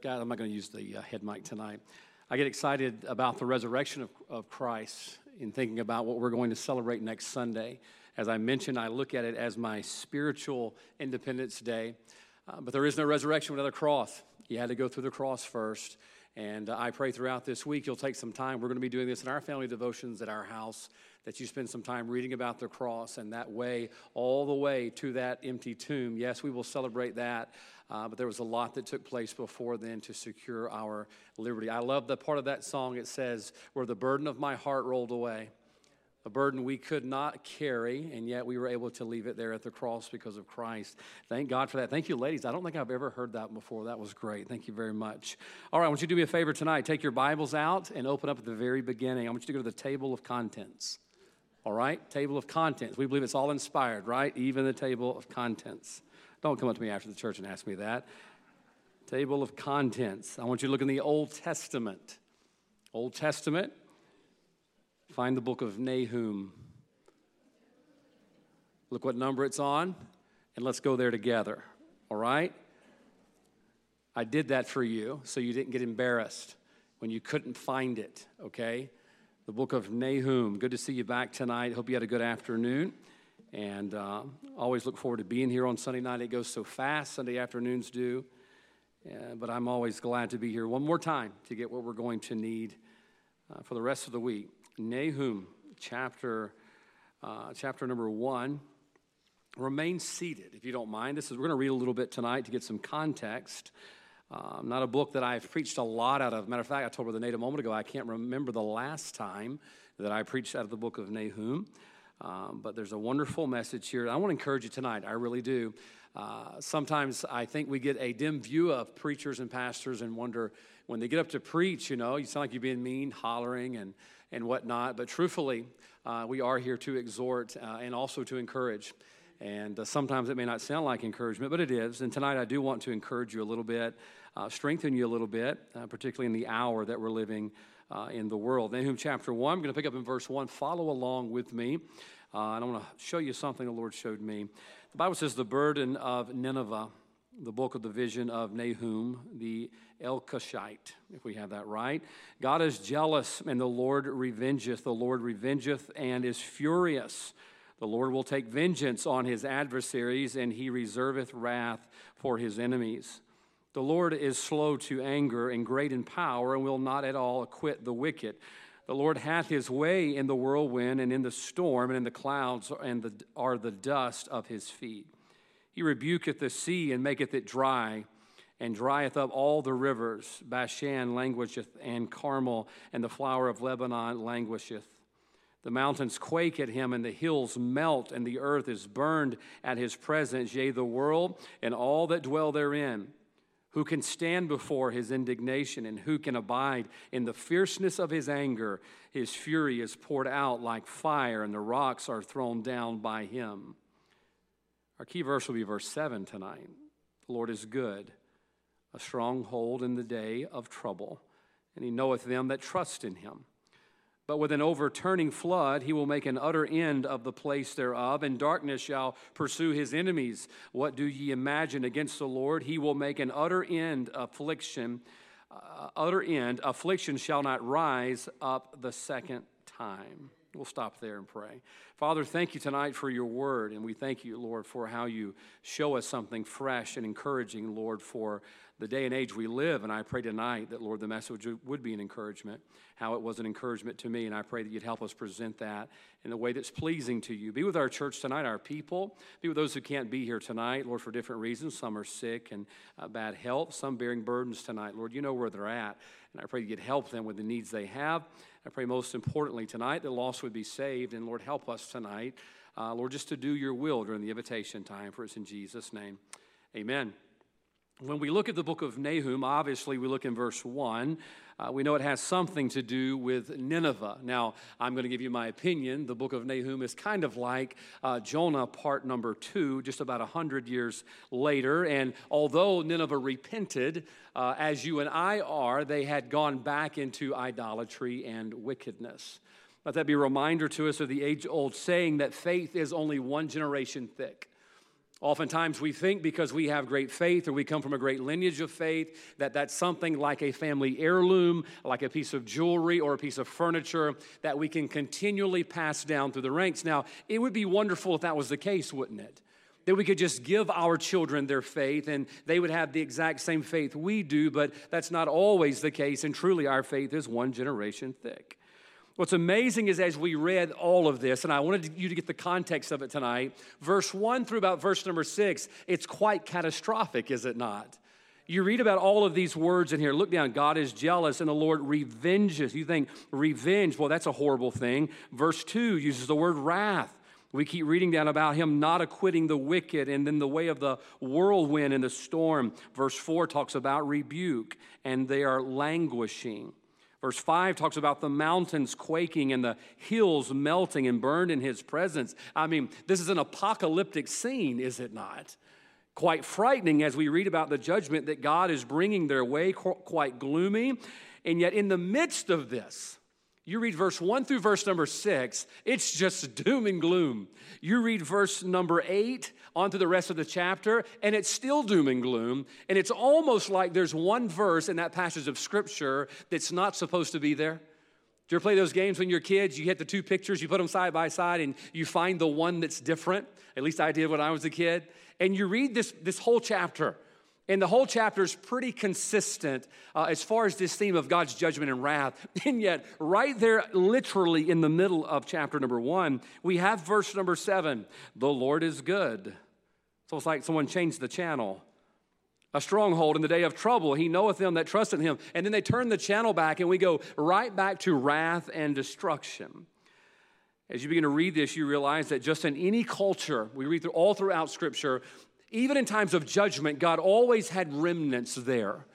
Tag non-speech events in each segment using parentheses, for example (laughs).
God, I'm not going to use the uh, head mic tonight. I get excited about the resurrection of, of Christ in thinking about what we're going to celebrate next Sunday. As I mentioned, I look at it as my spiritual Independence Day. Uh, but there is no resurrection without a cross. You had to go through the cross first. And uh, I pray throughout this week you'll take some time. We're going to be doing this in our family devotions at our house, that you spend some time reading about the cross and that way, all the way to that empty tomb. Yes, we will celebrate that, uh, but there was a lot that took place before then to secure our liberty. I love the part of that song. It says, Where the burden of my heart rolled away a burden we could not carry, and yet we were able to leave it there at the cross because of Christ. Thank God for that. Thank you, ladies. I don't think I've ever heard that before. That was great. Thank you very much. All right, I want you to do me a favor tonight. Take your Bibles out and open up at the very beginning. I want you to go to the table of contents. All right? Table of contents. We believe it's all inspired, right? Even the table of contents. Don't come up to me after the church and ask me that. Table of contents. I want you to look in the Old Testament. Old Testament, Find the book of Nahum. Look what number it's on, and let's go there together. All right? I did that for you so you didn't get embarrassed when you couldn't find it, okay? The book of Nahum. Good to see you back tonight. Hope you had a good afternoon. And uh, always look forward to being here on Sunday night. It goes so fast, Sunday afternoons do. Yeah, but I'm always glad to be here one more time to get what we're going to need uh, for the rest of the week. Nahum chapter, uh, chapter number one. Remain seated, if you don't mind. This is we're going to read a little bit tonight to get some context. Um, not a book that I've preached a lot out of. Matter of fact, I told Brother Nate a moment ago, I can't remember the last time that I preached out of the book of Nahum. Um, but there's a wonderful message here. I want to encourage you tonight. I really do. Uh, sometimes I think we get a dim view of preachers and pastors and wonder when they get up to preach, you know, you sound like you're being mean, hollering, and and whatnot. But truthfully, uh, we are here to exhort uh, and also to encourage. And uh, sometimes it may not sound like encouragement, but it is. And tonight I do want to encourage you a little bit, uh, strengthen you a little bit, uh, particularly in the hour that we're living uh, in the world. Nahum chapter 1, I'm going to pick up in verse 1. Follow along with me. and I want to show you something the Lord showed me. The Bible says, The burden of Nineveh the book of the vision of Nahum, the Elkoshite, if we have that right. God is jealous, and the Lord revengeth. The Lord revengeth and is furious. The Lord will take vengeance on his adversaries, and he reserveth wrath for his enemies. The Lord is slow to anger and great in power, and will not at all acquit the wicked. The Lord hath his way in the whirlwind and in the storm, and in the clouds and the, are the dust of his feet. He rebuketh the sea and maketh it dry, and drieth up all the rivers. Bashan languisheth, and Carmel and the flower of Lebanon languisheth. The mountains quake at him, and the hills melt, and the earth is burned at his presence, yea, the world and all that dwell therein. Who can stand before his indignation, and who can abide in the fierceness of his anger? His fury is poured out like fire, and the rocks are thrown down by him. Our key verse will be verse 7 tonight. The Lord is good, a stronghold in the day of trouble, and he knoweth them that trust in him. But with an overturning flood, he will make an utter end of the place thereof, and darkness shall pursue his enemies. What do ye imagine against the Lord? He will make an utter end affliction, uh, utter end. Affliction shall not rise up the second time. We'll stop there and pray. Father, thank you tonight for your word, and we thank you, Lord, for how you show us something fresh and encouraging, Lord, for the day and age we live. And I pray tonight that, Lord, the message would be an encouragement, how it was an encouragement to me. And I pray that you'd help us present that in a way that's pleasing to you. Be with our church tonight, our people. Be with those who can't be here tonight, Lord, for different reasons. Some are sick and uh, bad health, some bearing burdens tonight. Lord, you know where they're at. And I pray you'd help them with the needs they have. I pray most importantly tonight that lost would be saved. And Lord, help us tonight, uh, Lord, just to do your will during the invitation time. For us in Jesus' name. Amen. When we look at the book of Nahum, obviously we look in verse 1. Uh, we know it has something to do with Nineveh. Now, I'm going to give you my opinion. The book of Nahum is kind of like uh, Jonah, part number two, just about 100 years later. And although Nineveh repented, uh, as you and I are, they had gone back into idolatry and wickedness. Let that be a reminder to us of the age old saying that faith is only one generation thick. Oftentimes, we think because we have great faith or we come from a great lineage of faith that that's something like a family heirloom, like a piece of jewelry or a piece of furniture that we can continually pass down through the ranks. Now, it would be wonderful if that was the case, wouldn't it? That we could just give our children their faith and they would have the exact same faith we do, but that's not always the case, and truly our faith is one generation thick. What's amazing is as we read all of this, and I wanted you to get the context of it tonight, verse 1 through about verse number 6, it's quite catastrophic, is it not? You read about all of these words in here. Look down. God is jealous and the Lord revenges. You think revenge, well, that's a horrible thing. Verse 2 uses the word wrath. We keep reading down about him not acquitting the wicked and then the way of the whirlwind and the storm. Verse 4 talks about rebuke and they are languishing. Verse 5 talks about the mountains quaking and the hills melting and burned in his presence. I mean, this is an apocalyptic scene, is it not? Quite frightening as we read about the judgment that God is bringing their way, quite gloomy. And yet, in the midst of this, you read verse 1 through verse number 6, it's just doom and gloom. You read verse number 8 on to the rest of the chapter, and it's still doom and gloom. And it's almost like there's one verse in that passage of scripture that's not supposed to be there. Do you ever play those games when you're kids? You hit the two pictures, you put them side by side, and you find the one that's different. At least I did when I was a kid. And you read this, this whole chapter and the whole chapter is pretty consistent uh, as far as this theme of God's judgment and wrath. (laughs) And yet, right there, literally in the middle of chapter number one, we have verse number seven The Lord is good. So it's like someone changed the channel. A stronghold in the day of trouble. He knoweth them that trust in him. And then they turn the channel back, and we go right back to wrath and destruction. As you begin to read this, you realize that just in any culture, we read through all throughout Scripture, even in times of judgment, God always had remnants there.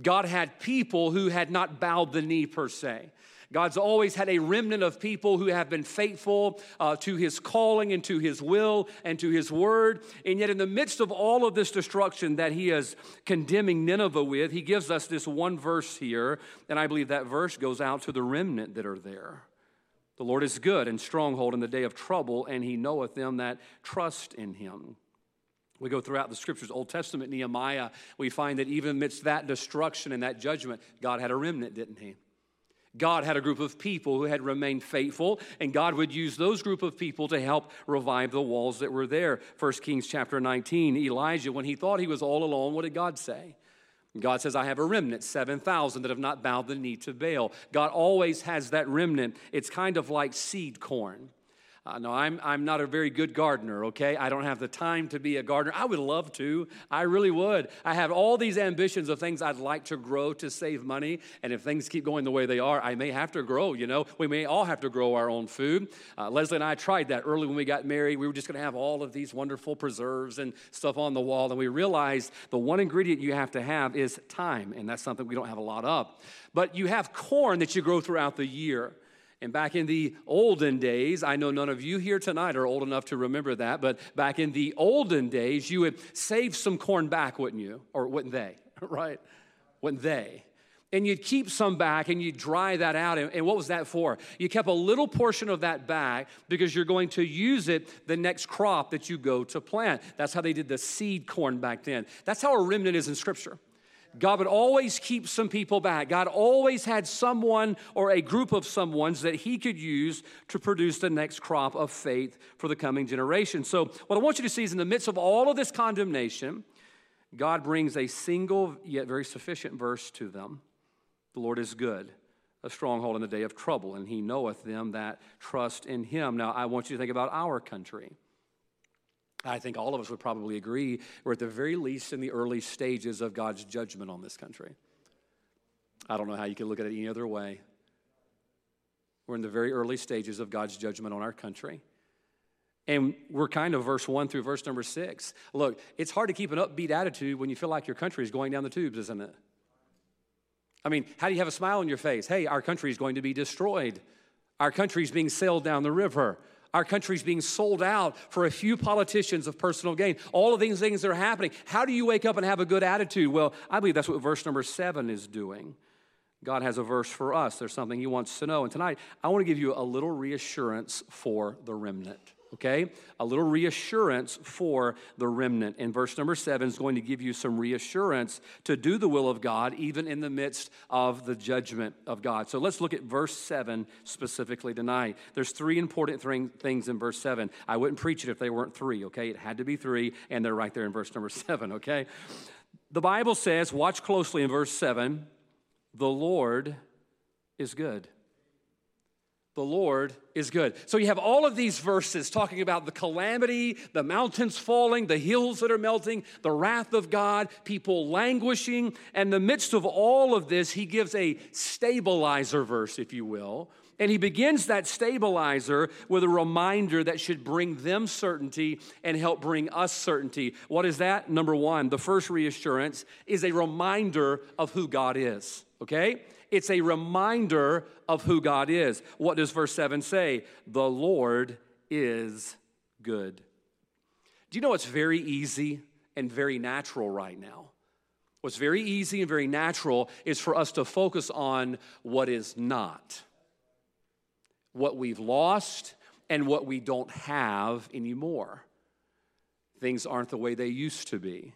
God had people who had not bowed the knee per se. God's always had a remnant of people who have been faithful uh, to his calling and to his will and to his word. And yet, in the midst of all of this destruction that he is condemning Nineveh with, he gives us this one verse here. And I believe that verse goes out to the remnant that are there. The Lord is good and stronghold in the day of trouble, and he knoweth them that trust in him. We go throughout the scriptures, Old Testament, Nehemiah, we find that even amidst that destruction and that judgment, God had a remnant, didn't he? God had a group of people who had remained faithful, and God would use those group of people to help revive the walls that were there. 1 Kings chapter 19, Elijah, when he thought he was all alone, what did God say? God says, I have a remnant, 7,000 that have not bowed the knee to Baal. God always has that remnant. It's kind of like seed corn. Uh, no, I'm, I'm not a very good gardener, okay? I don't have the time to be a gardener. I would love to. I really would. I have all these ambitions of things I'd like to grow to save money. And if things keep going the way they are, I may have to grow, you know? We may all have to grow our own food. Uh, Leslie and I tried that early when we got married. We were just going to have all of these wonderful preserves and stuff on the wall. And we realized the one ingredient you have to have is time. And that's something we don't have a lot of. But you have corn that you grow throughout the year. And back in the olden days, I know none of you here tonight are old enough to remember that, but back in the olden days, you would save some corn back, wouldn't you? Or wouldn't they? (laughs) right? Wouldn't they? And you'd keep some back and you'd dry that out. And, what was that for? You kept a little portion of that back because you're going to use it the next crop that you go to plant. That's how they did the seed corn back then. That's how a remnant is in Scripture. God would always keep some people back. God always had someone or a group of someones that he could use to produce the next crop of faith for the coming generation. So, what I want you to see is in the midst of all of this condemnation, God brings a single yet very sufficient verse to them The Lord is good, a stronghold in the day of trouble, and he knoweth them that trust in him. Now, I want you to think about our country. I think all of us would probably agree we're at the very least in the early stages of God's judgment on this country. I don't know how you can look at it any other way. We're in the very early stages of God's judgment on our country. And we're kind of verse one through verse number six. Look, it's hard to keep an upbeat attitude when you feel like your country is going down the tubes, isn't it? I mean, how do you have a smile on your face? Hey, our country is going to be destroyed. Our country is being sailed down the river. Our country's being sold out for a few politicians of personal gain. All of these things that are happening. How do you wake up and have a good attitude? Well, I believe that's what verse number seven is doing. God has a verse for us. There's something He wants to know. And tonight, I want to give you a little reassurance for the remnant, okay? A little reassurance for the remnant. And verse number seven is going to give you some reassurance to do the will of God, even in the midst of the judgment of God. So let's look at verse seven specifically tonight. There's three important things in verse seven. I wouldn't preach it if they weren't three, okay? It had to be three, and they're right there in verse number (laughs) seven, okay? The Bible says, watch closely in verse seven, the Lord is good the Lord is good. So you have all of these verses talking about the calamity, the mountains falling, the hills that are melting, the wrath of God, people languishing. And in the midst of all of this, he gives a stabilizer verse, if you will. And he begins that stabilizer with a reminder that should bring them certainty and help bring us certainty. What is that? Number one, the first reassurance is a reminder of who God is, okay? It's a reminder of who God is. What does verse 7 say? The Lord is good. Do you know what's very easy and very natural right now? What's very easy and very natural is for us to focus on what is not, what we've lost, and what we don't have anymore. Things aren't the way they used to be.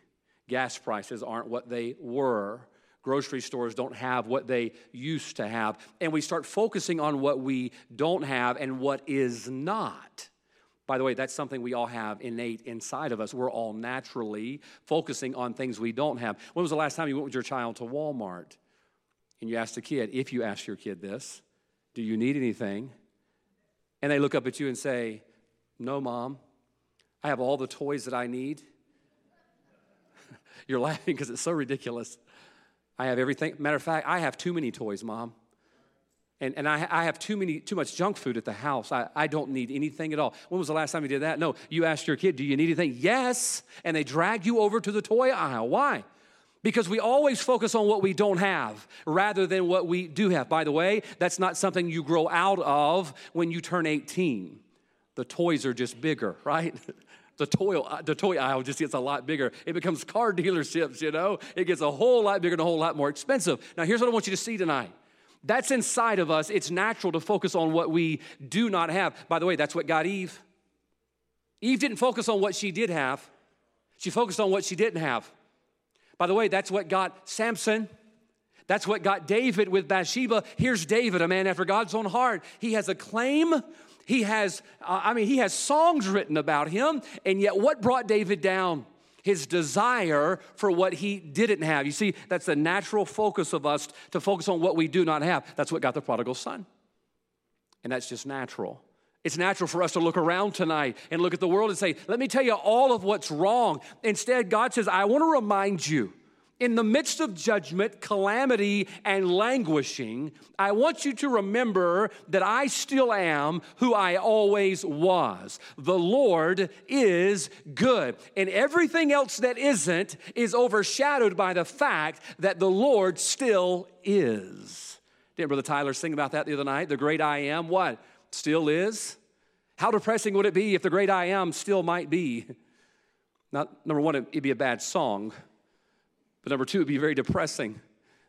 Gas prices aren't what they were. Grocery stores don't have what they used to have. And we start focusing on what we don't have and what is not. By the way, that's something we all have innate inside of us. We're all naturally focusing on things we don't have. When was the last time you went with your child to Walmart and you asked a kid, if you ask your kid this, do you need anything? And they look up at you and say, No, mom, I have all the toys that I need. (laughs) You're laughing because it's so ridiculous. I have everything. Matter of fact, I have too many toys, Mom. And, and I, I have too many too much junk food at the house. I, I don't need anything at all. When was the last time you did that? No, you asked your kid, Do you need anything? Yes. And they drag you over to the toy aisle. Why? Because we always focus on what we don't have rather than what we do have. By the way, that's not something you grow out of when you turn 18. The toys are just bigger, (laughs) right? The toy, uh, the toy aisle just gets a lot bigger. It becomes car dealerships, you know? It gets a whole lot bigger and a whole lot more expensive. Now, here's what I want you to see tonight. That's inside of us. It's natural to focus on what we do not have. By the way, that's what got Eve. Eve didn't focus on what she did have, she focused on what she didn't have. By the way, that's what got Samson. That's what got David with Bathsheba. Here's David, a man after God's own heart. He has a claim he has, uh, I mean, he has songs written about him, and yet what brought David down? His desire for what he didn't have. You see, that's the natural focus of us to focus on what we do not have. That's what got the prodigal son. And that's just natural. It's natural for us to look around tonight and look at the world and say, let me tell you all of what's wrong. Instead, God says, I want to remind you in the midst of judgment, calamity, and languishing, I want you to remember that I still am who I always was. The Lord is good. And everything else that isn't is overshadowed by the fact that the Lord still is. Didn't Brother Tyler sing about that the other night? The great I am, what? Still is? How depressing would it be if the great I am still might be? Not, number one, it'd be a bad song. But number two, it'd be very depressing.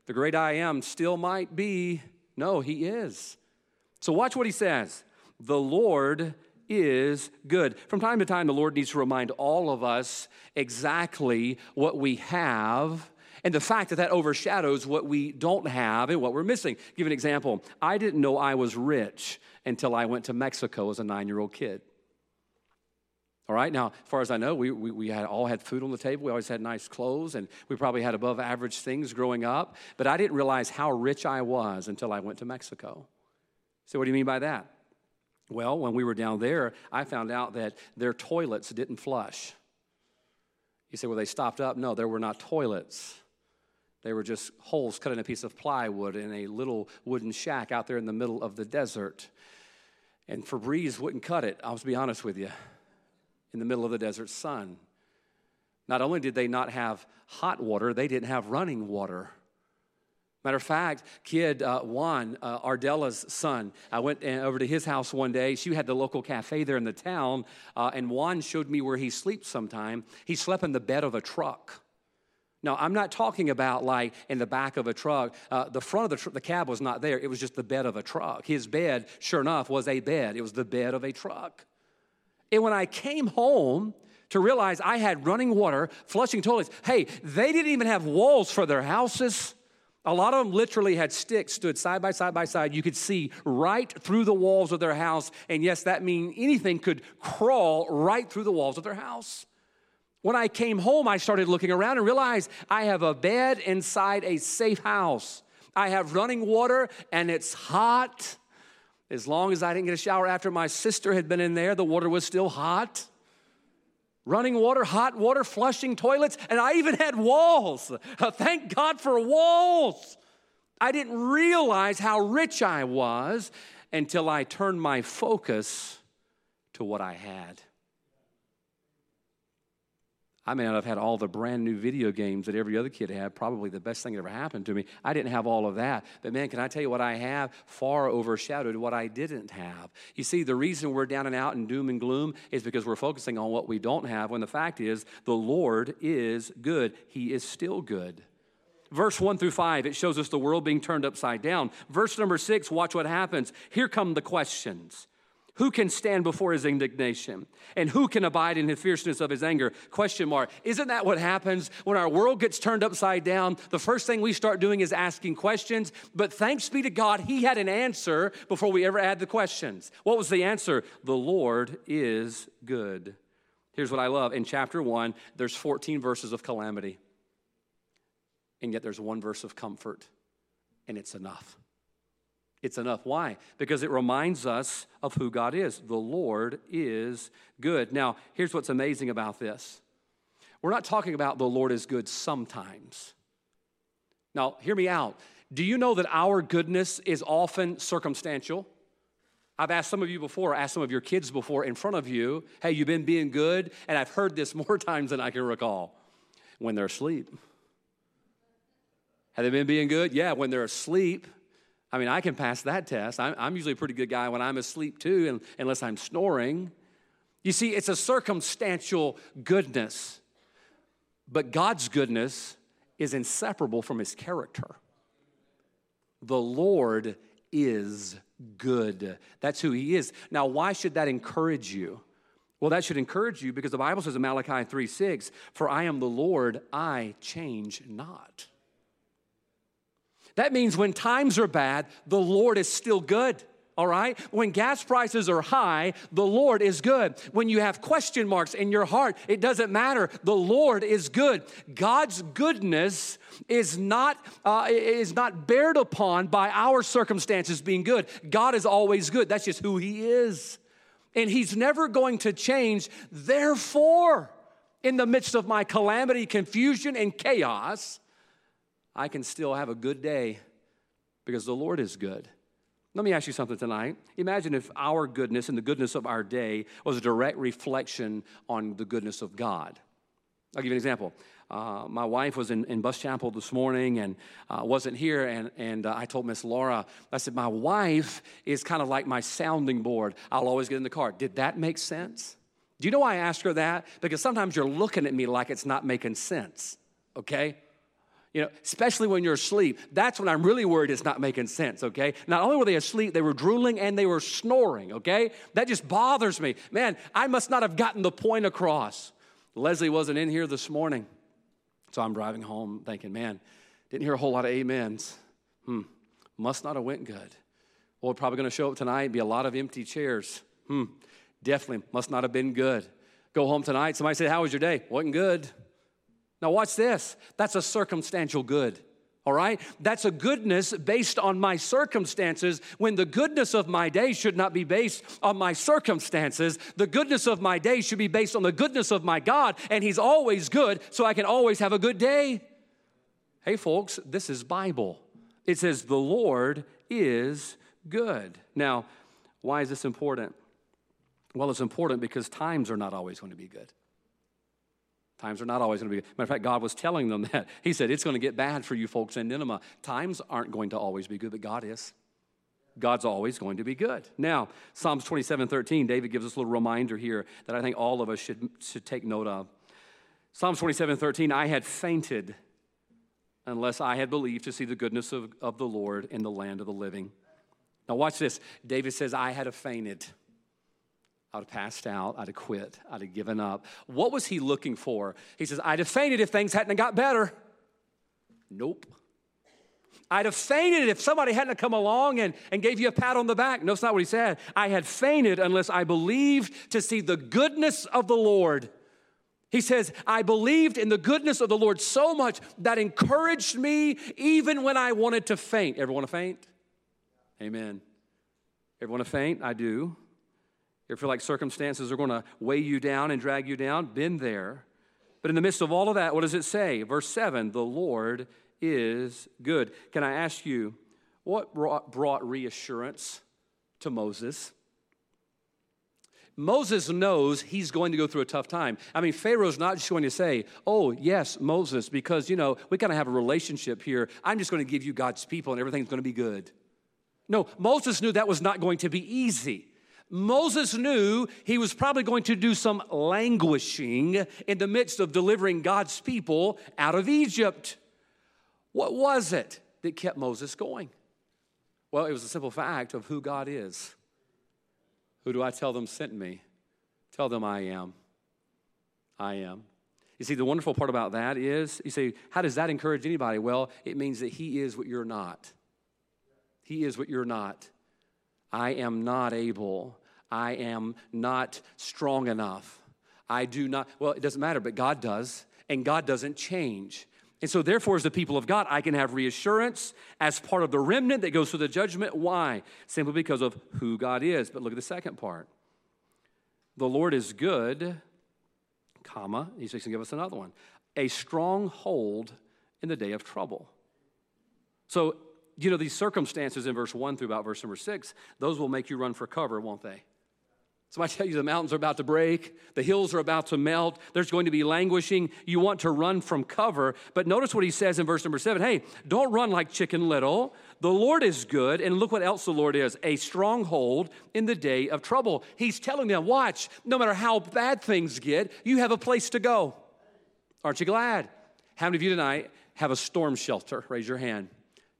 The great I am still might be. No, he is. So watch what he says. The Lord is good. From time to time, the Lord needs to remind all of us exactly what we have and the fact that that overshadows what we don't have and what we're missing. I'll give an example. I didn't know I was rich until I went to Mexico as a nine year old kid. All right, now, as far as I know, we, we, we, had all had food on the table. We always had nice clothes, and we probably had above average things growing up. But I didn't realize how rich I was until I went to Mexico. So, what do you mean by that? Well, when we were down there, I found out that their toilets didn't flush. You say, well, they stopped up? No, there were not toilets. They were just holes cut in a piece of plywood in a little wooden shack out there in the middle of the desert. And Febreze wouldn't cut it, I'll be honest with you in the middle of the desert sun. Not only did they not have hot water, they didn't have running water. Matter of fact, kid uh, Juan, uh, Ardella's son, I went uh, over to his house one day. She had the local cafe there in the town, uh, and Juan showed me where he sleeps sometime. He slept in the bed of a truck. Now, I'm not talking about like in the back of a truck. Uh, the front of the, tr- the cab was not there, it was just the bed of a truck. His bed, sure enough, was a bed, it was the bed of a truck. And when I came home, to realize I had running water, flushing toilets. Hey, they didn't even have walls for their houses. A lot of them literally had sticks stood side by side by side. You could see right through the walls of their house. And yes, that means anything could crawl right through the walls of their house. When I came home, I started looking around and realized I have a bed inside a safe house. I have running water and it's hot. As long as I didn't get a shower after my sister had been in there, the water was still hot running water, hot water, flushing toilets, and I even had walls. Uh, thank God for walls. I didn't realize how rich I was until I turned my focus to what I had. I may not have had all the brand new video games that every other kid had, probably the best thing that ever happened to me. I didn't have all of that. But man, can I tell you what I have far overshadowed what I didn't have? You see, the reason we're down and out in doom and gloom is because we're focusing on what we don't have, when the fact is, the Lord is good. He is still good. Verse 1 through 5, it shows us the world being turned upside down. Verse number 6, watch what happens. Here come the questions. Who can stand before his indignation? And who can abide in the fierceness of his anger? Question mark. Isn't that what happens when our world gets turned upside down? The first thing we start doing is asking questions. But thanks be to God, he had an answer before we ever had the questions. What was the answer? The Lord is good. Here's what I love. In chapter 1, there's 14 verses of calamity. And yet there's one verse of comfort, and it's enough. It's enough. Why? Because it reminds us of who God is. The Lord is good. Now, here's what's amazing about this we're not talking about the Lord is good sometimes. Now, hear me out. Do you know that our goodness is often circumstantial? I've asked some of you before, asked some of your kids before in front of you, hey, you've been being good? And I've heard this (laughs) more times than I can recall. When they're asleep. Have they been being good? Yeah, when they're asleep. I mean, I can pass that test. I'm, I'm usually a pretty good guy when I'm asleep too, and, unless I'm snoring. You see, it's a circumstantial goodness, but God's goodness is inseparable from his character. The Lord is good. That's who he is. Now, why should that encourage you? Well, that should encourage you because the Bible says in Malachi 3 6, For I am the Lord, I change not. That means when times are bad, the Lord is still good. All right? When gas prices are high, the Lord is good. When you have question marks in your heart, it doesn't matter. The Lord is good. God's goodness is not, uh, is not bared upon by our circumstances being good. God is always good. That's just who He is. And He's never going to change. Therefore, in the midst of my calamity, confusion, and chaos, I can still have a good day because the Lord is good. Let me ask you something tonight. Imagine if our goodness and the goodness of our day was a direct reflection on the goodness of God. I'll give you an example. Uh, my wife was in, in Bus Chapel this morning and uh, wasn't here, and, and uh, I told Miss Laura, I said, My wife is kind of like my sounding board. I'll always get in the car. Did that make sense? Do you know why I ask her that? Because sometimes you're looking at me like it's not making sense, okay? You know, especially when you're asleep. That's when I'm really worried it's not making sense, okay? Not only were they asleep, they were drooling and they were snoring, okay? That just bothers me. Man, I must not have gotten the point across. Leslie wasn't in here this morning. So I'm driving home thinking, man, didn't hear a whole lot of amens. Hmm, must not have went good. Well, probably going to show up tonight, be a lot of empty chairs. Hmm, definitely must not have been good. Go home tonight, somebody said, how was your day? Wasn't good. Now, watch this. That's a circumstantial good. All right? That's a goodness based on my circumstances when the goodness of my day should not be based on my circumstances. The goodness of my day should be based on the goodness of my God, and He's always good, so I can always have a good day. Hey, folks, this is Bible. It says, The Lord is good. Now, why is this important? Well, it's important because times are not always going to be good. Times are not always going to be. Matter of fact, God was telling them (laughs) that. He said, It's going to get bad for you folks in Nineveh. Times aren't going to always be good, but God is. God's always going to be good. Now, Psalms 27 13, David gives us a little reminder here that I think all of us should, should take note of. Psalms 27 13, I had fainted unless I had believed to see the goodness of, of the Lord in the land of the living. Now, watch this. David says, I had fainted. I'd have passed out. I'd have quit. I'd have given up. What was he looking for? He says, I'd have fainted if things hadn't got better. Nope. I'd have fainted if somebody hadn't come along and, and gave you a pat on the back. No, it's not what he said. I had fainted unless I believed to see the goodness of the Lord. He says, I believed in the goodness of the Lord so much that encouraged me even when I wanted to faint. Ever want to faint? Amen. Ever want to faint? I do. You feel like circumstances are going to weigh you down and drag you down? Been there. But in the midst of all of that, what does it say? Verse 7 The Lord is good. Can I ask you, what brought reassurance to Moses? Moses knows he's going to go through a tough time. I mean, Pharaoh's not just going to say, Oh, yes, Moses, because, you know, we kind of have a relationship here. I'm just going to give you God's people and everything's going to be good. No, Moses knew that was not going to be easy. Moses knew he was probably going to do some languishing in the midst of delivering God's people out of Egypt. What was it that kept Moses going? Well, it was a simple fact of who God is. Who do I tell them sent me? Tell them I am. I am. You see, the wonderful part about that is, you say, how does that encourage anybody? Well, it means that He is what you're not. He is what you're not. I am not able. I am not strong enough. I do not, well, it doesn't matter, but God does, and God doesn't change. And so, therefore, as the people of God, I can have reassurance as part of the remnant that goes through the judgment. Why? Simply because of who God is. But look at the second part. The Lord is good, comma, he's going to give us another one, a stronghold in the day of trouble. So, you know, these circumstances in verse 1 through about verse number 6, those will make you run for cover, won't they? Somebody tell you the mountains are about to break, the hills are about to melt, there's going to be languishing. You want to run from cover. But notice what he says in verse number seven hey, don't run like chicken little. The Lord is good. And look what else the Lord is a stronghold in the day of trouble. He's telling them, watch, no matter how bad things get, you have a place to go. Aren't you glad? How many of you tonight have a storm shelter? Raise your hand.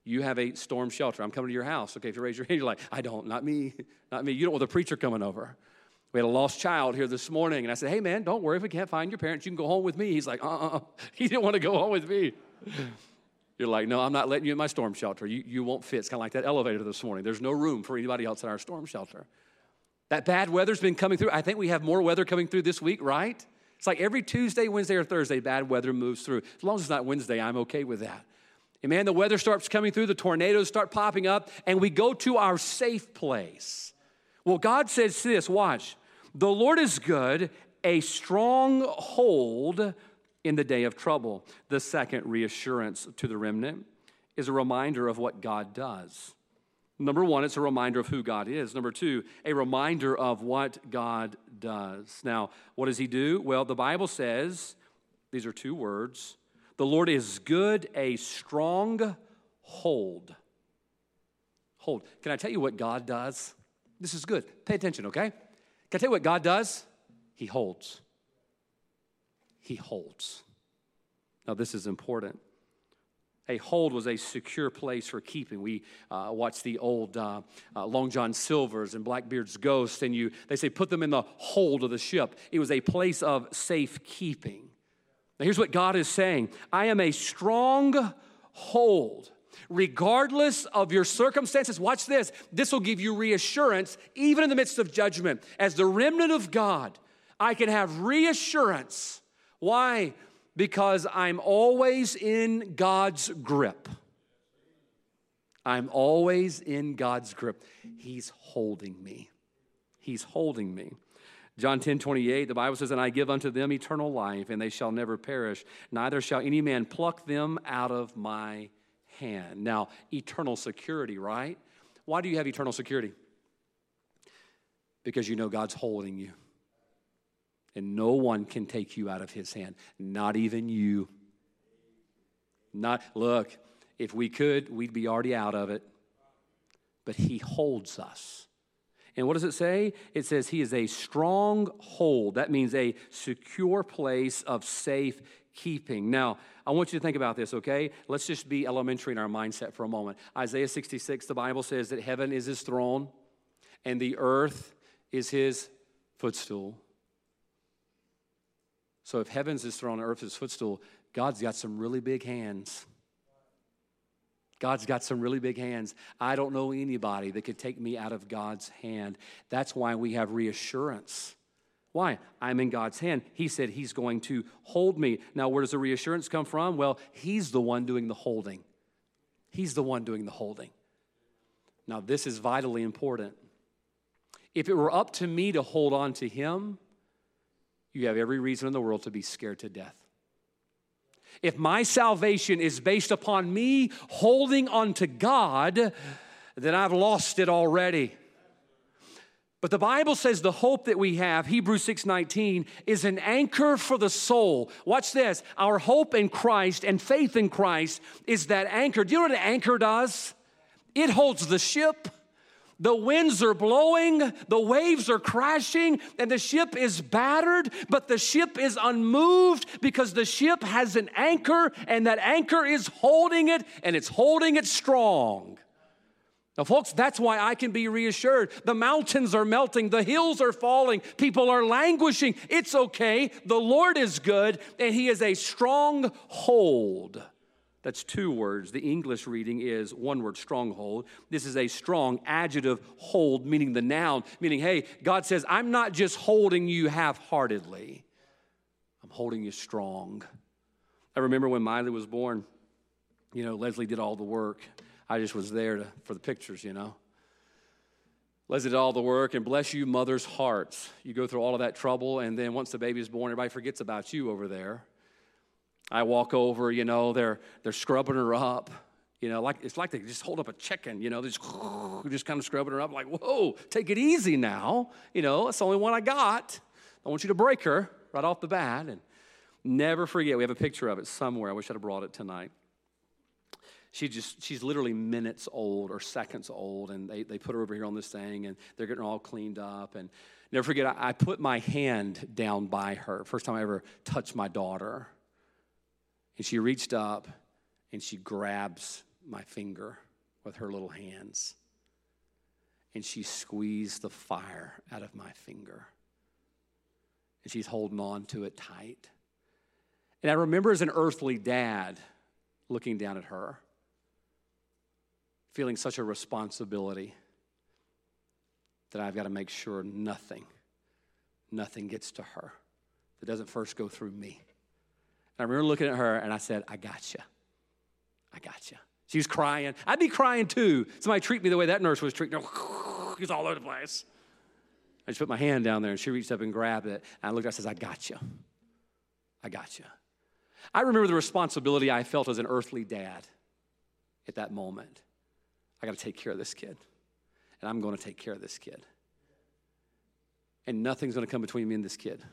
You have a storm shelter. I'm coming to your house. Okay, if you raise your hand, you're like, I don't, not me, (laughs) not me. You don't want the preacher coming over. We had a lost child here this morning, and I said, Hey, man, don't worry if we can't find your parents. You can go home with me. He's like, Uh uh-uh. uh (laughs) He didn't want to go home with me. You're like, No, I'm not letting you in my storm shelter. You, you won't fit. It's kind of like that elevator this morning. There's no room for anybody else in our storm shelter. That bad weather's been coming through. I think we have more weather coming through this week, right? It's like every Tuesday, Wednesday, or Thursday, bad weather moves through. As long as it's not Wednesday, I'm okay with that. And man, the weather starts coming through, the tornadoes start popping up, and we go to our safe place. Well, God says this watch. The Lord is good, a strong hold in the day of trouble. The second reassurance to the remnant is a reminder of what God does. Number one, it's a reminder of who God is. Number two, a reminder of what God does. Now, what does He do? Well, the Bible says, these are two words the Lord is good, a strong hold. Hold. Can I tell you what God does? This is good. Pay attention, okay? Can I tell you what God does? He holds. He holds. Now, this is important. A hold was a secure place for keeping. We uh, watch the old uh, uh, Long John Silvers and Blackbeard's Ghost, and you they say put them in the hold of the ship. It was a place of safekeeping. Now, here's what God is saying: I am a strong hold regardless of your circumstances. Watch this. This will give you reassurance even in the midst of judgment. As the remnant of God, I can have reassurance. Why? Because I'm always in God's grip. I'm always in God's grip. He's holding me. He's holding me. John 10 28, the Bible says, And I give unto them eternal life, and they shall never perish, neither shall any man pluck them out of my hand. Now, eternal security, right? Why do you have eternal security? Because you know God's holding you. And no one can take you out of his hand, not even you. Not look, if we could, we'd be already out of it. But he holds us. And what does it say? It says he is a strong hold. That means a secure place of safe keeping. Now, I want you to think about this, okay? Let's just be elementary in our mindset for a moment. Isaiah 66, the Bible says that heaven is his throne and the earth is his footstool. So if heaven's his throne, earth is footstool, God's got some really big hands. God's got some really big hands. I don't know anybody that could take me out of God's hand. That's why we have reassurance. Why? I'm in God's hand. He said He's going to hold me. Now, where does the reassurance come from? Well, He's the one doing the holding. He's the one doing the holding. Now, this is vitally important. If it were up to me to hold on to Him, you have every reason in the world to be scared to death. If my salvation is based upon me holding on to God, then I've lost it already. But the Bible says the hope that we have, Hebrews 6:19, is an anchor for the soul. Watch this. Our hope in Christ and faith in Christ is that anchor. Do you know what an anchor does? It holds the ship. The winds are blowing, the waves are crashing, and the ship is battered, but the ship is unmoved because the ship has an anchor, and that anchor is holding it, and it's holding it strong. Now, folks, that's why I can be reassured. The mountains are melting, the hills are falling, people are languishing. It's okay. The Lord is good, and He is a strong hold. That's two words. The English reading is one word, stronghold. This is a strong adjective hold, meaning the noun, meaning, hey, God says, I'm not just holding you half heartedly, I'm holding you strong. I remember when Miley was born, you know, Leslie did all the work. I just was there to, for the pictures, you know. Leslie did all the work, and bless you, mothers' hearts. You go through all of that trouble, and then once the baby is born, everybody forgets about you over there. I walk over, you know, they're, they're scrubbing her up. You know, like it's like they just hold up a chicken, you know, they just, (laughs) just kind of scrubbing her up, like, whoa, take it easy now. You know, it's the only one I got. I want you to break her right off the bat. And never forget, we have a picture of it somewhere. I wish I'd have brought it tonight. She just, she's literally minutes old or seconds old, and they, they put her over here on this thing, and they're getting her all cleaned up. And never forget, I, I put my hand down by her. First time I ever touched my daughter. And she reached up and she grabs my finger with her little hands. And she squeezed the fire out of my finger. And she's holding on to it tight. And I remember as an earthly dad looking down at her, feeling such a responsibility that I've got to make sure nothing, nothing gets to her that doesn't first go through me. I remember looking at her and I said, I got you. I got you. She was crying. I'd be crying too. Somebody treat me the way that nurse was treating her. (laughs) He's all over the place. I just put my hand down there and she reached up and grabbed it. And I looked at her and says, I got you. I got you. I remember the responsibility I felt as an earthly dad at that moment. I got to take care of this kid. And I'm going to take care of this kid. And nothing's going to come between me and this kid.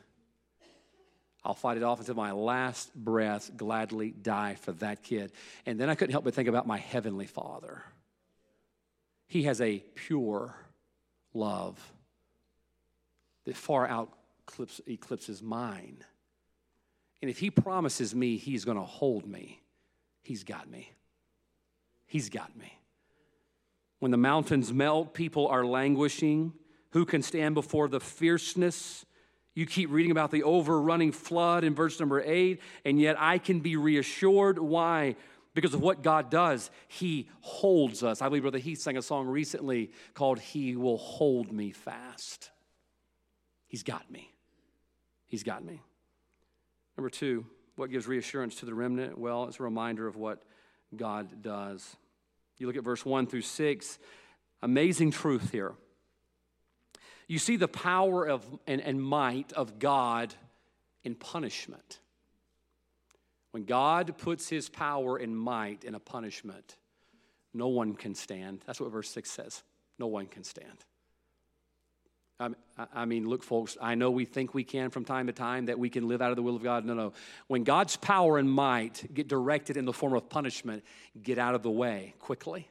I'll fight it off until my last breath, gladly die for that kid. And then I couldn't help but think about my heavenly father. He has a pure love that far out eclipses mine. And if he promises me he's going to hold me, he's got me. He's got me. When the mountains melt, people are languishing. Who can stand before the fierceness you keep reading about the overrunning flood in verse number eight, and yet I can be reassured. Why? Because of what God does. He holds us. I believe Brother Heath sang a song recently called He Will Hold Me Fast. He's got me. He's got me. Number two, what gives reassurance to the remnant? Well, it's a reminder of what God does. You look at verse 1 through 6, amazing truth here. You see the power of, and, and might of God in punishment. When God puts his power and might in a punishment, no one can stand. That's what verse 6 says. No one can stand. I, mean, look, folks, I know we think we can from time to time that we can live out of the will of God. No, no. When God's power and might get directed in the form of punishment, get out of the way quickly.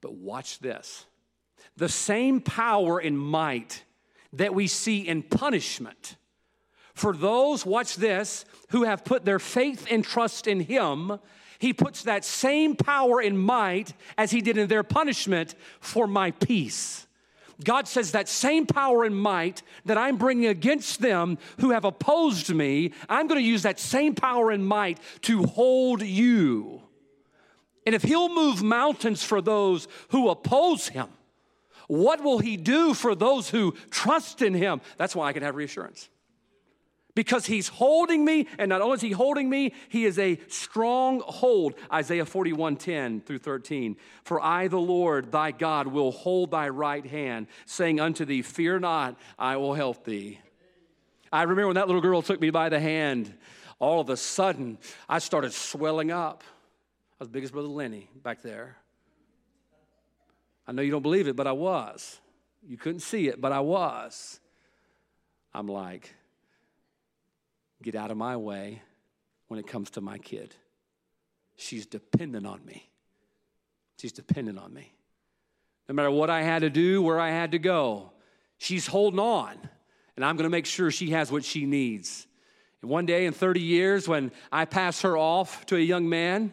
But watch this the same power and might that we see in punishment. For those, watch this, who have put their faith and trust in Him, He puts that same power and might as He did in their punishment for my peace. God says that same power and might that I'm bringing against them who have opposed me, I'm going to use that same power and might to hold you. And if He'll move mountains for those who oppose Him, what will He do for those who trust in Him? That's why I can have reassurance because he's holding me and not only is he holding me he is a strong hold isaiah 41 10 through 13 for i the lord thy god will hold thy right hand saying unto thee fear not i will help thee. I remember when that little girl took me by the hand all of a sudden i started swelling up. I was big as brother lenny back there. I know you don't believe it but i was. You couldn't see it but i was. I'm like get out of my way when it comes to my kid. She's dependent on me. She's dependent on me. No matter what I had to do, where I had to go, she's holding on. And I'm going to make sure she has what she needs. And one day in 30 years, when I pass her off to a young man,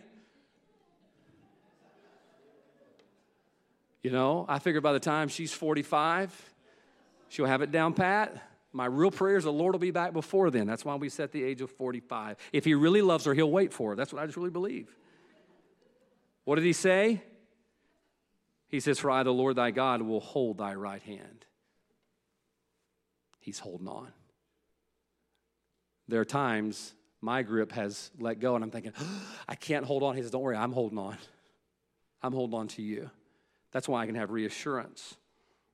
you know, I figure by the time she's 45, she'll have it down pat. My real prayer is the Lord will be back before then. That's why we set the age of 45. If He really loves her, He'll wait for her. That's what I just really believe. What did He say? He says, For I, the Lord thy God, will hold thy right hand. He's holding on. There are times my grip has let go, and I'm thinking, oh, (gasps) I can't hold on. He says, Don't worry, I'm holding on. I'm holding on to you. That's why I can have reassurance.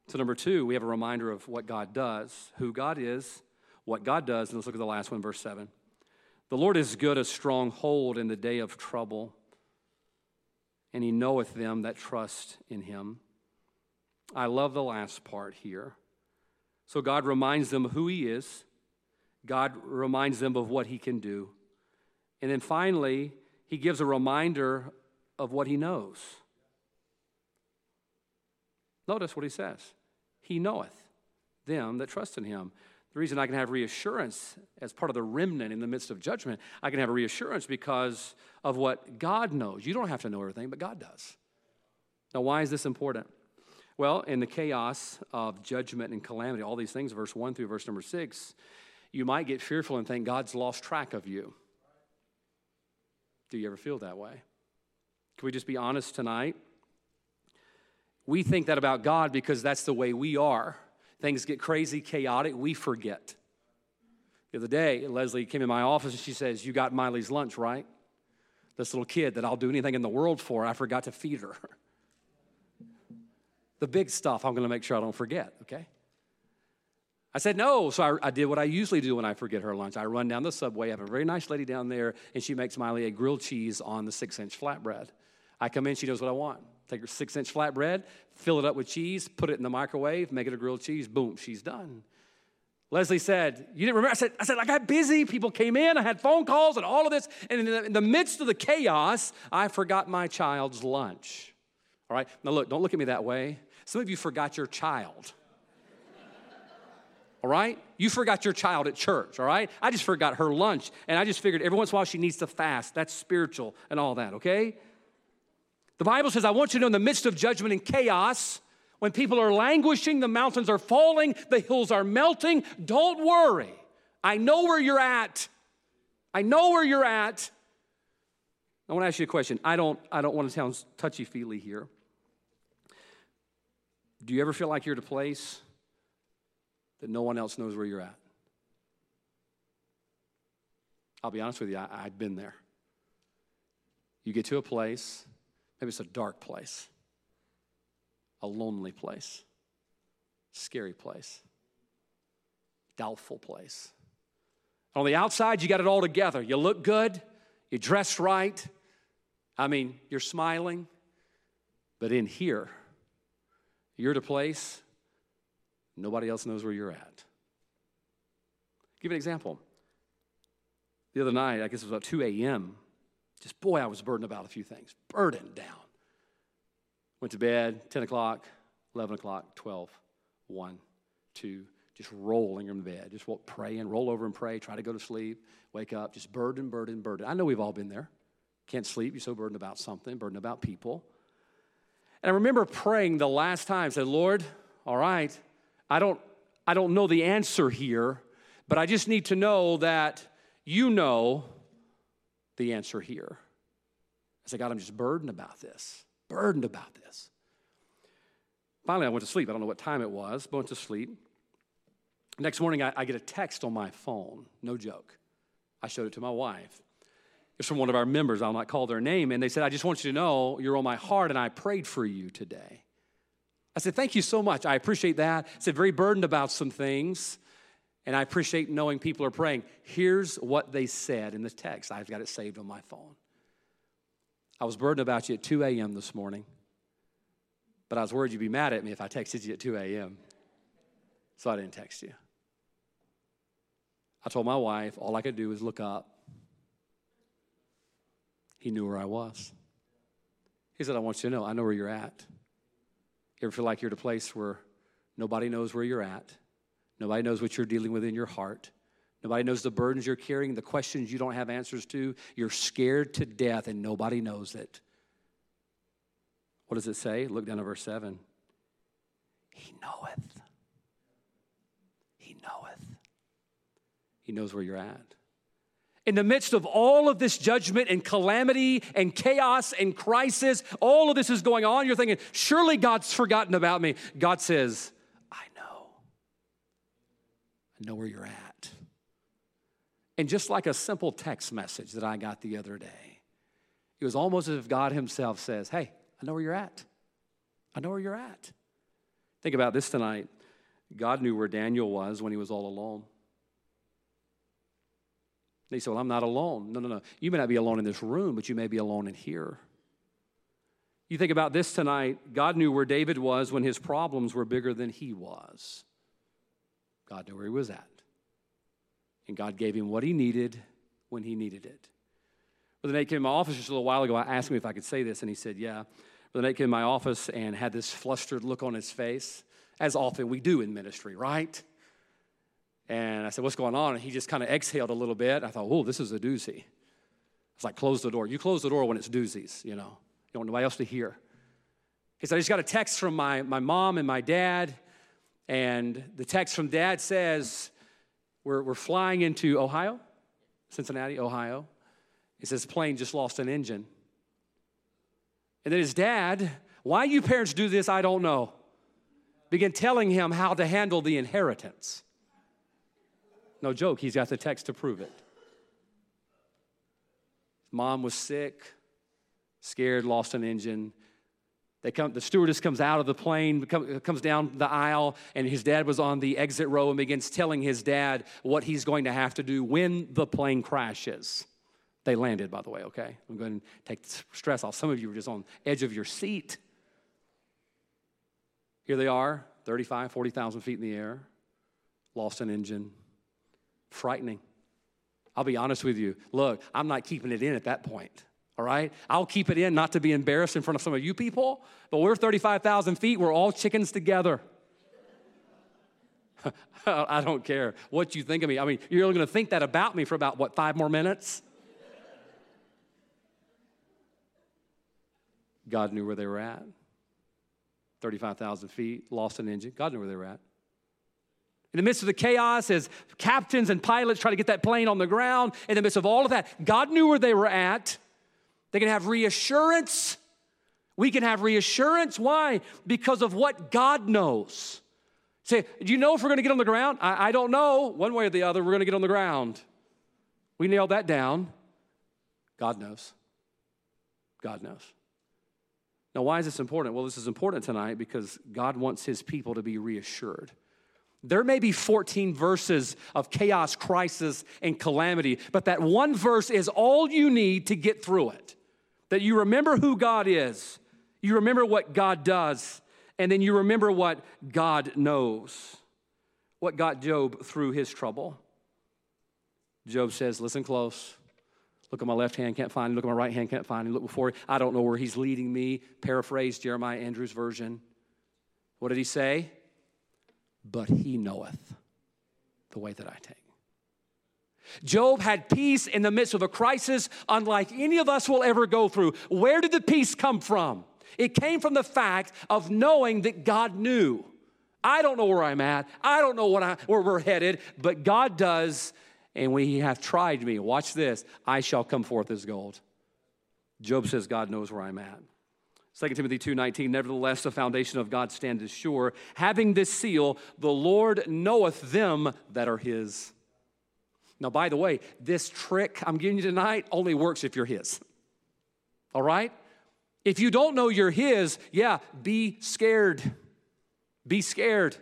So, number two, we have a reminder of what God does, who God is, what God does. And let's look at the last one, verse 7. The Lord is good, a stronghold in the day of trouble, and he knoweth them that trust in him. I love the last part here. So, God reminds them who he is, God reminds them of what he can do. And then finally, he gives a reminder of what he knows. Notice what he says he knoweth them that trust in him. The reason I can have reassurance as part of the remnant in the midst of judgment, I can have a reassurance because of what God knows. You don't have to know everything, but God does. Now, why is this important? Well, in the chaos of judgment and calamity, all these things, verse 1 through verse number 6, you might get fearful and think God's lost track of you. Do you ever feel that way? Can we just be honest tonight? We think that about God because that's the way we are. Things get crazy, chaotic, we forget. The other day, Leslie came in my office and she says, You got Miley's lunch, right? This little kid that I'll do anything in the world for, I forgot to feed her. (laughs) the big stuff, I'm gonna make sure I don't forget, okay? I said no, so I, I, did what I usually do when I forget her lunch. I run down the subway, I have a very nice lady down there, and she makes Miley a grilled cheese on the six inch flatbread. I come in, she knows what I want. Take her six inch flatbread, fill it up with cheese, put it in the microwave, make it a grilled cheese, boom, she's done. Leslie said, You didn't remember? I said, I said, I got busy. People came in. I had phone calls and all of this. And in the, in the midst of the chaos, I forgot my child's lunch. All right? Now, look, don't look at me that way. Some of you forgot your child. All right? You forgot your child at church, all right? I just forgot her lunch. And I just figured every once in a while she needs to fast. That's spiritual and all that, okay? The Bible says, I want you to know in the midst of judgment and chaos, when people are languishing, the mountains are falling, the hills are melting, don't worry. I know where you're at. I know where you're at. I want to ask you a question. I don't, I don't want to sound touchy feely here. Do you ever feel like you're at a place that no one else knows where you're at? I'll be honest with you, I, I've been there. You get to a place Maybe it's a dark place, a lonely place, scary place, doubtful place. On the outside, you got it all together. You look good, you dress right. I mean, you're smiling. But in here, you're at a place nobody else knows where you're at. give you an example. The other night, I guess it was about 2 a.m., just, boy, I was burdened about a few things. Burdened down. Went to bed, 10 o'clock, 11 o'clock, 12, 1, 2, just rolling in bed. Just pray and roll over and pray, try to go to sleep, wake up, just burden, burden, burden. I know we've all been there. Can't sleep, you're so burdened about something, burdened about people. And I remember praying the last time, said, Lord, all right? I don't, I don't know the answer here, but I just need to know that you know the answer here. I said, God, I'm just burdened about this, burdened about this. Finally, I went to sleep. I don't know what time it was, but went to sleep. Next morning, I, I get a text on my phone, no joke. I showed it to my wife. It's from one of our members. I'll not call their name. And they said, I just want you to know you're on my heart, and I prayed for you today. I said, Thank you so much. I appreciate that. I said, Very burdened about some things, and I appreciate knowing people are praying. Here's what they said in the text. I've got it saved on my phone. I was burdened about you at 2 a.m. this morning, but I was worried you'd be mad at me if I texted you at 2 a.m. So I didn't text you. I told my wife all I could do was look up. He knew where I was. He said, I want you to know, I know where you're at. You ever feel like you're at a place where nobody knows where you're at? Nobody knows what you're dealing with in your heart. Nobody knows the burdens you're carrying, the questions you don't have answers to. You're scared to death and nobody knows it. What does it say? Look down at verse 7. He knoweth. He knoweth. He knows where you're at. In the midst of all of this judgment and calamity and chaos and crisis, all of this is going on. You're thinking, surely God's forgotten about me. God says. Know where you're at. And just like a simple text message that I got the other day, it was almost as if God Himself says, Hey, I know where you're at. I know where you're at. Think about this tonight. God knew where Daniel was when he was all alone. They said, Well, I'm not alone. No, no, no. You may not be alone in this room, but you may be alone in here. You think about this tonight. God knew where David was when his problems were bigger than he was. God knew where he was at. And God gave him what he needed when he needed it. Brother Nate came in my office just a little while ago. I asked him if I could say this, and he said, Yeah. Brother Nate came in my office and had this flustered look on his face, as often we do in ministry, right? And I said, What's going on? And he just kind of exhaled a little bit. I thought, Oh, this is a doozy. It's like, Close the door. You close the door when it's doozies, you know. You don't want nobody else to hear. He said, I just got a text from my, my mom and my dad. And the text from dad says, We're, we're flying into Ohio, Cincinnati, Ohio. He says, Plane just lost an engine. And then his dad, why you parents do this, I don't know, began telling him how to handle the inheritance. No joke, he's got the text to prove it. Mom was sick, scared, lost an engine. They come, the stewardess comes out of the plane, comes down the aisle, and his dad was on the exit row and begins telling his dad what he's going to have to do when the plane crashes. They landed, by the way, okay? I'm going to take the stress off. Some of you were just on edge of your seat. Here they are, 35, 40,000 feet in the air, lost an engine, frightening. I'll be honest with you. Look, I'm not keeping it in at that point. All right? I'll keep it in not to be embarrassed in front of some of you people, but we're 35,000 feet. We're all chickens together. (laughs) I don't care what you think of me. I mean, you're only going to think that about me for about, what, five more minutes? God knew where they were at. 35,000 feet, lost an engine. God knew where they were at. In the midst of the chaos, as captains and pilots try to get that plane on the ground, in the midst of all of that, God knew where they were at. They can have reassurance. We can have reassurance. Why? Because of what God knows. Say, do you know if we're going to get on the ground? I, I don't know. One way or the other, we're going to get on the ground. We nailed that down. God knows. God knows. Now, why is this important? Well, this is important tonight because God wants his people to be reassured. There may be 14 verses of chaos, crisis, and calamity, but that one verse is all you need to get through it. That you remember who God is, you remember what God does, and then you remember what God knows. What got Job through his trouble? Job says, Listen close. Look at my left hand, can't find him. Look at my right hand, can't find him. Look before, I don't know where he's leading me. Paraphrase Jeremiah Andrews' version. What did he say? but he knoweth the way that I take. Job had peace in the midst of a crisis unlike any of us will ever go through. Where did the peace come from? It came from the fact of knowing that God knew. I don't know where I'm at. I don't know what I, where we're headed, but God does. And when he hath tried me, watch this, I shall come forth as gold. Job says, God knows where I'm at. 2 Timothy 2:19 Nevertheless the foundation of God standeth sure having this seal the Lord knoweth them that are his. Now by the way this trick I'm giving you tonight only works if you're his. All right? If you don't know you're his, yeah, be scared. Be scared.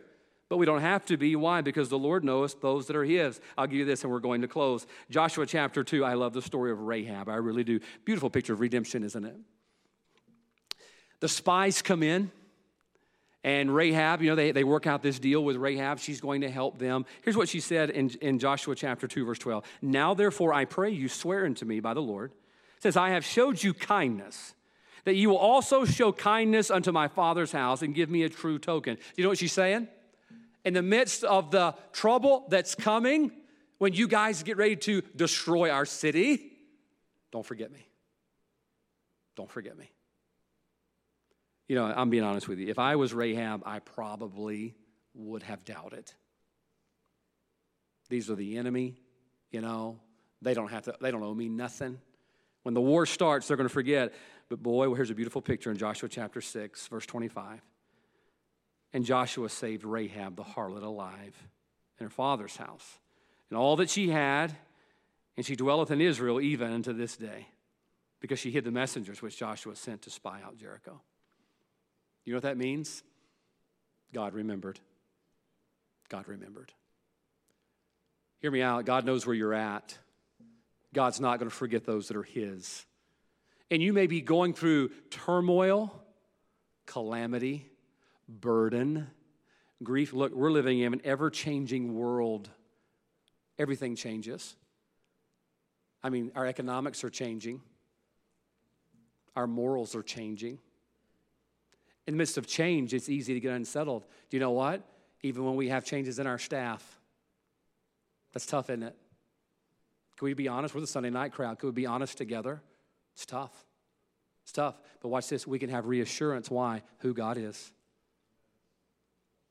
But we don't have to be. Why? Because the Lord knows those that are His. I'll give you this and we're going to close. Joshua chapter 2, I love the story of Rahab. I really do. Beautiful picture of redemption, isn't it? The spies come in, and Rahab, you know, they, they work out this deal with Rahab. She's going to help them. Here's what she said in, in Joshua chapter 2, verse 12. Now, therefore, I pray you, swear unto me by the Lord. Says, I have showed you kindness, that you will also show kindness unto my father's house and give me a true token. You know what she's saying? In the midst of the trouble that's coming, when you guys get ready to destroy our city, don't forget me. Don't forget me. You know, I'm being honest with you. If I was Rahab, I probably would have doubted. These are the enemy, you know. They don't have to, they don't owe me nothing. When the war starts, they're going to forget. But boy, well, here's a beautiful picture in Joshua chapter 6, verse 25. And Joshua saved Rahab the harlot alive in her father's house, and all that she had, and she dwelleth in Israel even unto this day, because she hid the messengers which Joshua sent to spy out Jericho. You know what that means? God remembered. God remembered. Hear me out. God knows where you're at. God's not going to forget those that are His. And you may be going through turmoil, calamity, burden, grief. Look, we're living in an ever changing world. Everything changes. I mean, our economics are changing, our morals are changing. In the midst of change, it's easy to get unsettled. Do you know what? Even when we have changes in our staff, that's tough, isn't it? Can we be honest? We're the Sunday night crowd. Can we be honest together? It's tough. It's tough. But watch this. We can have reassurance. Why? Who God is,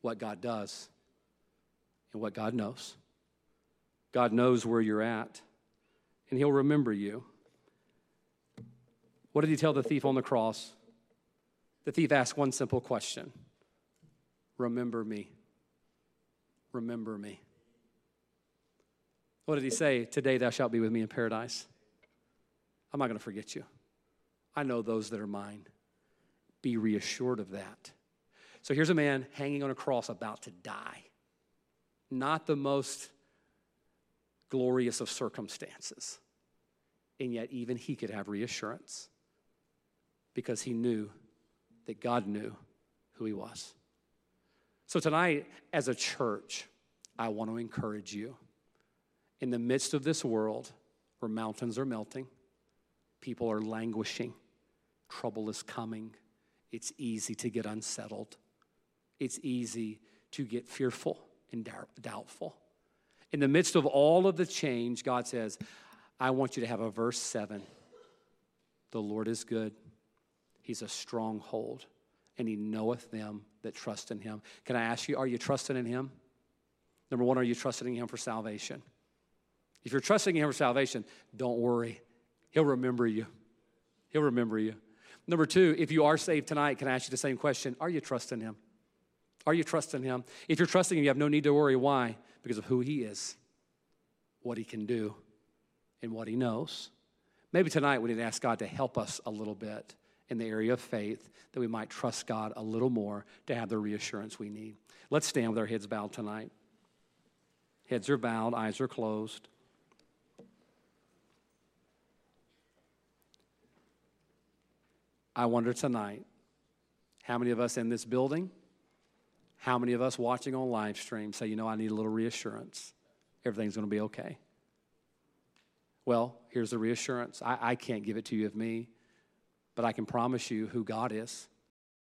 what God does, and what God knows. God knows where you're at, and He'll remember you. What did He tell the thief on the cross? The thief asked one simple question Remember me. Remember me. What did he say? Today thou shalt be with me in paradise. I'm not going to forget you. I know those that are mine. Be reassured of that. So here's a man hanging on a cross about to die. Not the most glorious of circumstances. And yet, even he could have reassurance because he knew that God knew who he was. So, tonight, as a church, I want to encourage you. In the midst of this world where mountains are melting, people are languishing, trouble is coming, it's easy to get unsettled, it's easy to get fearful and doubtful. In the midst of all of the change, God says, I want you to have a verse 7. The Lord is good He's a stronghold, and he knoweth them that trust in him. Can I ask you, are you trusting in him? Number one, are you trusting in him for salvation? If you're trusting in him for salvation, don't worry. He'll remember you. He'll remember you. Number two, if you are saved tonight, can I ask you the same question? Are you trusting him? Are you trusting him? If you're trusting him, you have no need to worry. Why? Because of who he is, what he can do, and what he knows. Maybe tonight we need to ask God to help us a little bit in the area of faith that we might trust God a little more to have the reassurance we need. Let's stand with our heads bowed tonight. Heads are bowed, eyes are closed. I wonder tonight how many of us in this building, how many of us watching on live stream say, you know, I need a little reassurance. Everything's going to be okay. Well, here's the reassurance. I, I can't give it to you of me. But I can promise you who God is.